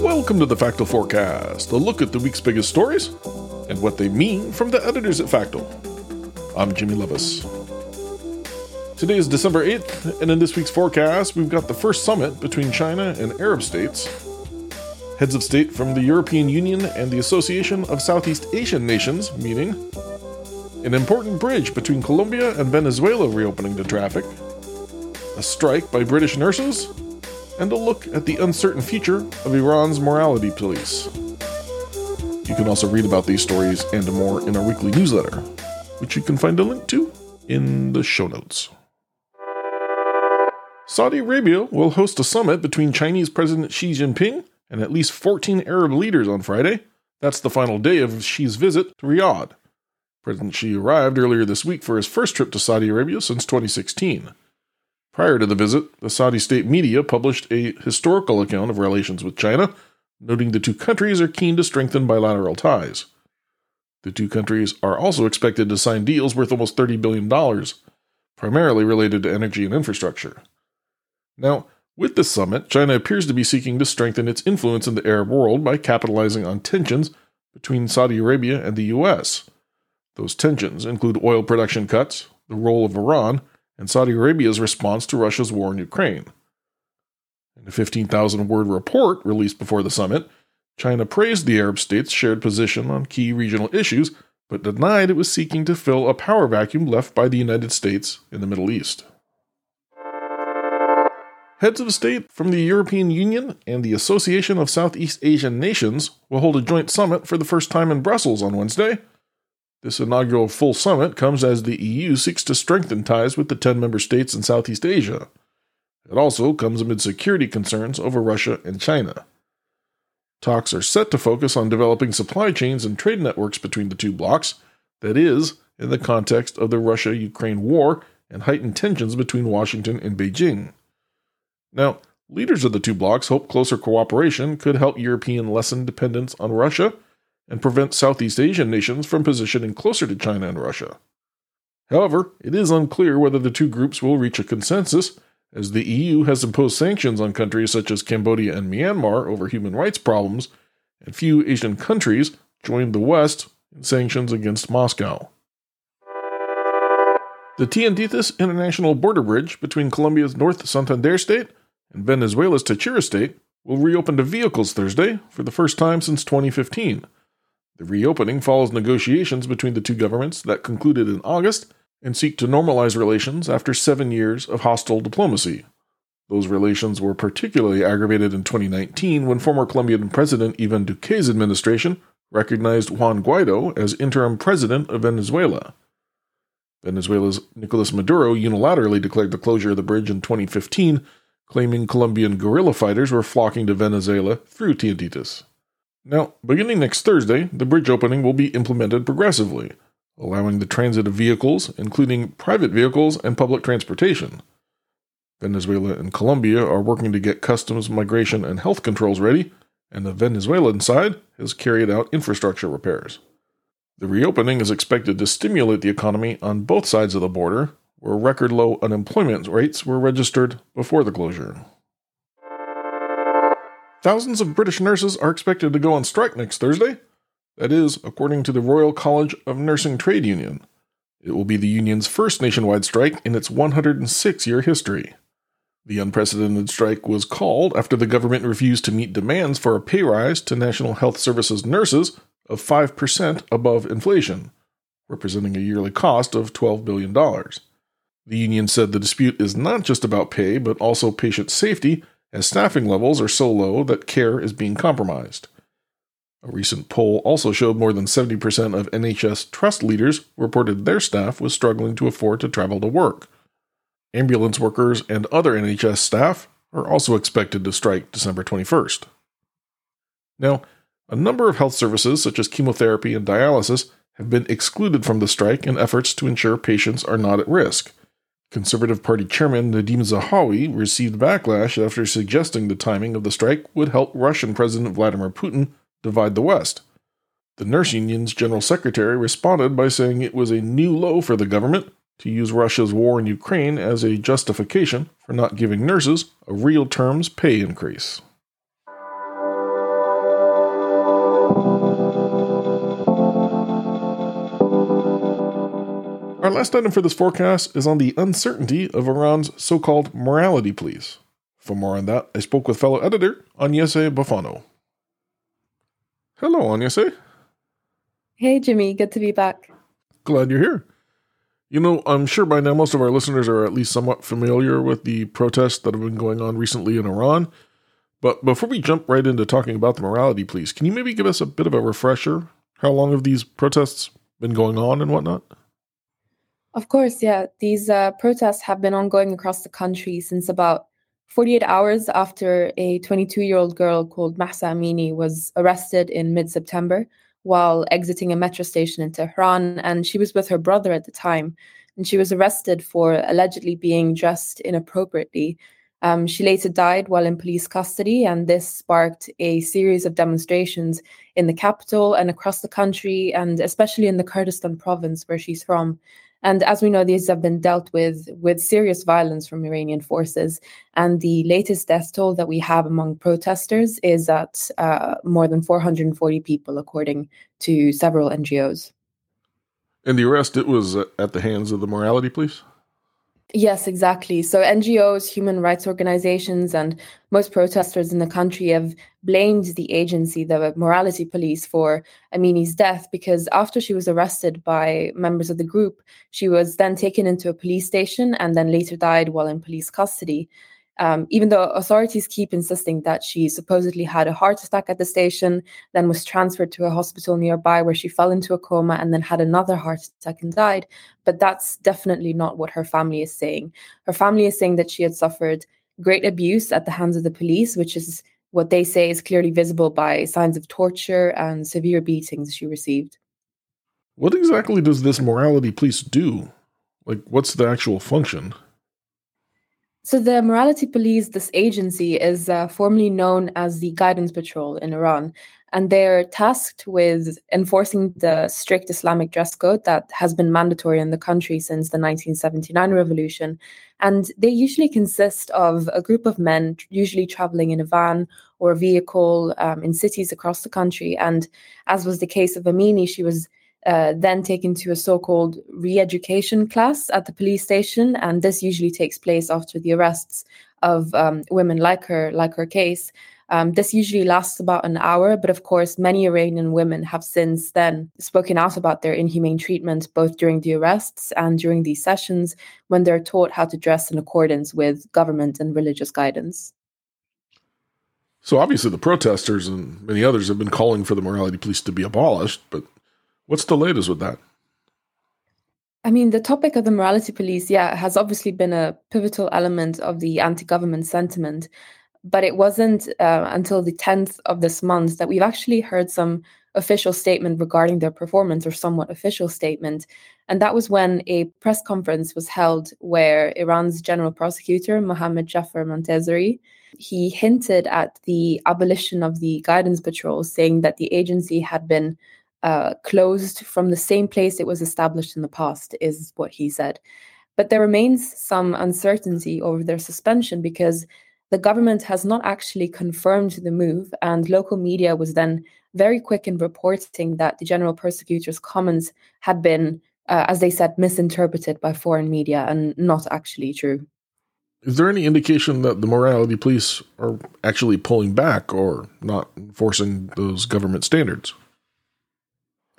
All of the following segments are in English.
Welcome to the Factal Forecast, a look at the week's biggest stories and what they mean from the editors at Factal. I'm Jimmy Lovaas. Today is December 8th, and in this week's forecast, we've got the first summit between China and Arab states, heads of state from the European Union and the Association of Southeast Asian Nations meeting, an important bridge between Colombia and Venezuela reopening to traffic, a strike by British nurses, and a look at the uncertain future of Iran's morality police. You can also read about these stories and more in our weekly newsletter, which you can find a link to in the show notes. Saudi Arabia will host a summit between Chinese President Xi Jinping and at least 14 Arab leaders on Friday. That's the final day of Xi's visit to Riyadh. President Xi arrived earlier this week for his first trip to Saudi Arabia since 2016. Prior to the visit, the Saudi state media published a historical account of relations with China, noting the two countries are keen to strengthen bilateral ties. The two countries are also expected to sign deals worth almost $30 billion, primarily related to energy and infrastructure. Now, with this summit, China appears to be seeking to strengthen its influence in the Arab world by capitalizing on tensions between Saudi Arabia and the U.S. Those tensions include oil production cuts, the role of Iran, and Saudi Arabia's response to Russia's war in Ukraine. In a 15,000 word report released before the summit, China praised the Arab states' shared position on key regional issues, but denied it was seeking to fill a power vacuum left by the United States in the Middle East. Heads of state from the European Union and the Association of Southeast Asian Nations will hold a joint summit for the first time in Brussels on Wednesday this inaugural full summit comes as the EU seeks to strengthen ties with the 10 member states in Southeast Asia. It also comes amid security concerns over Russia and China. Talks are set to focus on developing supply chains and trade networks between the two blocs, that is, in the context of the Russia Ukraine war and heightened tensions between Washington and Beijing. Now, leaders of the two blocs hope closer cooperation could help European lessen dependence on Russia and prevent Southeast Asian nations from positioning closer to China and Russia. However, it is unclear whether the two groups will reach a consensus, as the EU has imposed sanctions on countries such as Cambodia and Myanmar over human rights problems, and few Asian countries joined the West in sanctions against Moscow. The Tienditas International Border Bridge between Colombia's North Santander state and Venezuela's Táchira state will reopen to vehicles Thursday for the first time since 2015 the reopening follows negotiations between the two governments that concluded in August and seek to normalize relations after seven years of hostile diplomacy. Those relations were particularly aggravated in 2019 when former Colombian President Ivan Duque's administration recognized Juan Guaido as interim president of Venezuela. Venezuela's Nicolas Maduro unilaterally declared the closure of the bridge in 2015, claiming Colombian guerrilla fighters were flocking to Venezuela through Tienditas. Now, beginning next Thursday, the bridge opening will be implemented progressively, allowing the transit of vehicles, including private vehicles and public transportation. Venezuela and Colombia are working to get customs, migration, and health controls ready, and the Venezuelan side has carried out infrastructure repairs. The reopening is expected to stimulate the economy on both sides of the border, where record low unemployment rates were registered before the closure. Thousands of British nurses are expected to go on strike next Thursday. That is, according to the Royal College of Nursing Trade Union. It will be the union's first nationwide strike in its 106 year history. The unprecedented strike was called after the government refused to meet demands for a pay rise to National Health Services nurses of 5% above inflation, representing a yearly cost of $12 billion. The union said the dispute is not just about pay, but also patient safety as staffing levels are so low that care is being compromised. A recent poll also showed more than 70% of NHS trust leaders reported their staff was struggling to afford to travel to work. Ambulance workers and other NHS staff are also expected to strike December 21st. Now, a number of health services, such as chemotherapy and dialysis, have been excluded from the strike in efforts to ensure patients are not at risk. Conservative Party Chairman Nadhim Zahawi received backlash after suggesting the timing of the strike would help Russian President Vladimir Putin divide the West. The nurse union's general secretary responded by saying it was a new low for the government to use Russia's war in Ukraine as a justification for not giving nurses a real terms pay increase. Our last item for this forecast is on the uncertainty of Iran's so called morality police. For more on that, I spoke with fellow editor Agnese Bufano. Hello, Agnese. Hey, Jimmy. Good to be back. Glad you're here. You know, I'm sure by now most of our listeners are at least somewhat familiar with the protests that have been going on recently in Iran. But before we jump right into talking about the morality police, can you maybe give us a bit of a refresher? How long have these protests been going on and whatnot? Of course, yeah. These uh, protests have been ongoing across the country since about 48 hours after a 22 year old girl called Mahsa Amini was arrested in mid September while exiting a metro station in Tehran. And she was with her brother at the time. And she was arrested for allegedly being dressed inappropriately. Um, she later died while in police custody, and this sparked a series of demonstrations in the capital and across the country, and especially in the Kurdistan province where she's from. And as we know, these have been dealt with with serious violence from Iranian forces. And the latest death toll that we have among protesters is at uh, more than 440 people, according to several NGOs. And the arrest, it was at the hands of the morality police? Yes, exactly. So NGOs, human rights organizations, and most protesters in the country have blamed the agency, the morality police, for Amini's death because after she was arrested by members of the group, she was then taken into a police station and then later died while in police custody um, even though authorities keep insisting that she supposedly had a heart attack at the station, then was transferred to a hospital nearby where she fell into a coma and then had another heart attack and died. But that's definitely not what her family is saying. Her family is saying that she had suffered great abuse at the hands of the police, which is what they say is clearly visible by signs of torture and severe beatings she received. What exactly does this morality police do? Like, what's the actual function? So, the Morality Police, this agency, is uh, formally known as the Guidance Patrol in Iran. And they're tasked with enforcing the strict Islamic dress code that has been mandatory in the country since the 1979 revolution. And they usually consist of a group of men, usually traveling in a van or a vehicle um, in cities across the country. And as was the case of Amini, she was uh, then taken to a so-called re-education class at the police station, and this usually takes place after the arrests of um, women like her, like her case. Um, this usually lasts about an hour, but of course, many Iranian women have since then spoken out about their inhumane treatment, both during the arrests and during these sessions, when they're taught how to dress in accordance with government and religious guidance. So, obviously, the protesters and many others have been calling for the morality police to be abolished, but What's the latest with that? I mean, the topic of the morality police, yeah, has obviously been a pivotal element of the anti government sentiment. But it wasn't uh, until the 10th of this month that we've actually heard some official statement regarding their performance, or somewhat official statement. And that was when a press conference was held where Iran's general prosecutor, Mohammad Jafar Montazeri, he hinted at the abolition of the guidance patrol, saying that the agency had been uh, closed from the same place it was established in the past, is what he said. But there remains some uncertainty over their suspension because the government has not actually confirmed the move, and local media was then very quick in reporting that the general prosecutor's comments had been, uh, as they said, misinterpreted by foreign media and not actually true. Is there any indication that the morality police are actually pulling back or not enforcing those government standards?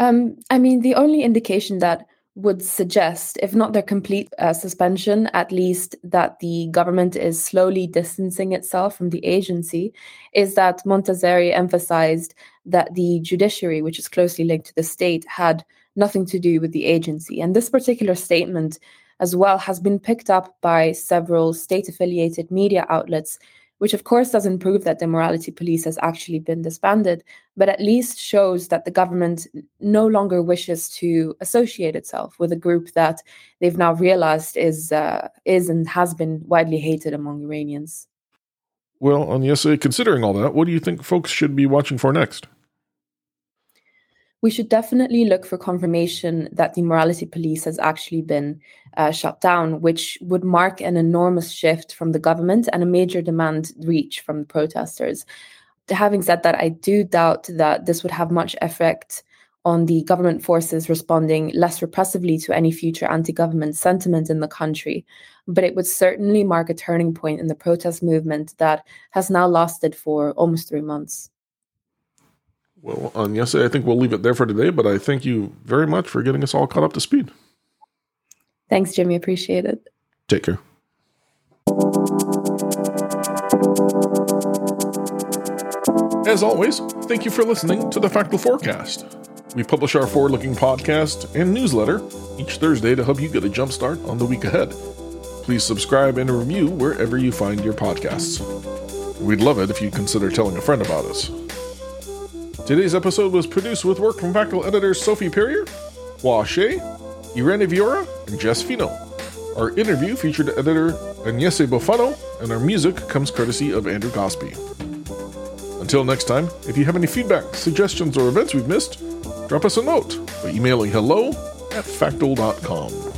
Um, I mean, the only indication that would suggest, if not their complete uh, suspension, at least that the government is slowly distancing itself from the agency, is that Montazeri emphasized that the judiciary, which is closely linked to the state, had nothing to do with the agency. And this particular statement, as well, has been picked up by several state affiliated media outlets which of course doesn't prove that the morality police has actually been disbanded, but at least shows that the government no longer wishes to associate itself with a group that they've now realized is uh, is and has been widely hated among Iranians. Well, on the essay, considering all that, what do you think folks should be watching for next? We should definitely look for confirmation that the morality police has actually been uh, shut down, which would mark an enormous shift from the government and a major demand reach from the protesters. Having said that, I do doubt that this would have much effect on the government forces responding less repressively to any future anti government sentiment in the country. But it would certainly mark a turning point in the protest movement that has now lasted for almost three months. Well, Agnese, I think we'll leave it there for today, but I thank you very much for getting us all caught up to speed. Thanks, Jimmy. Appreciate it. Take care. As always, thank you for listening to the Factal Forecast. We publish our forward looking podcast and newsletter each Thursday to help you get a jump start on the week ahead. Please subscribe and review wherever you find your podcasts. We'd love it if you'd consider telling a friend about us. Today's episode was produced with work from Factal editors Sophie Perrier, Hua Shea, Irene Viora, and Jess Fino. Our interview featured editor Agnese Bofano, and our music comes courtesy of Andrew Gosby. Until next time, if you have any feedback, suggestions, or events we've missed, drop us a note by emailing hello at factal.com.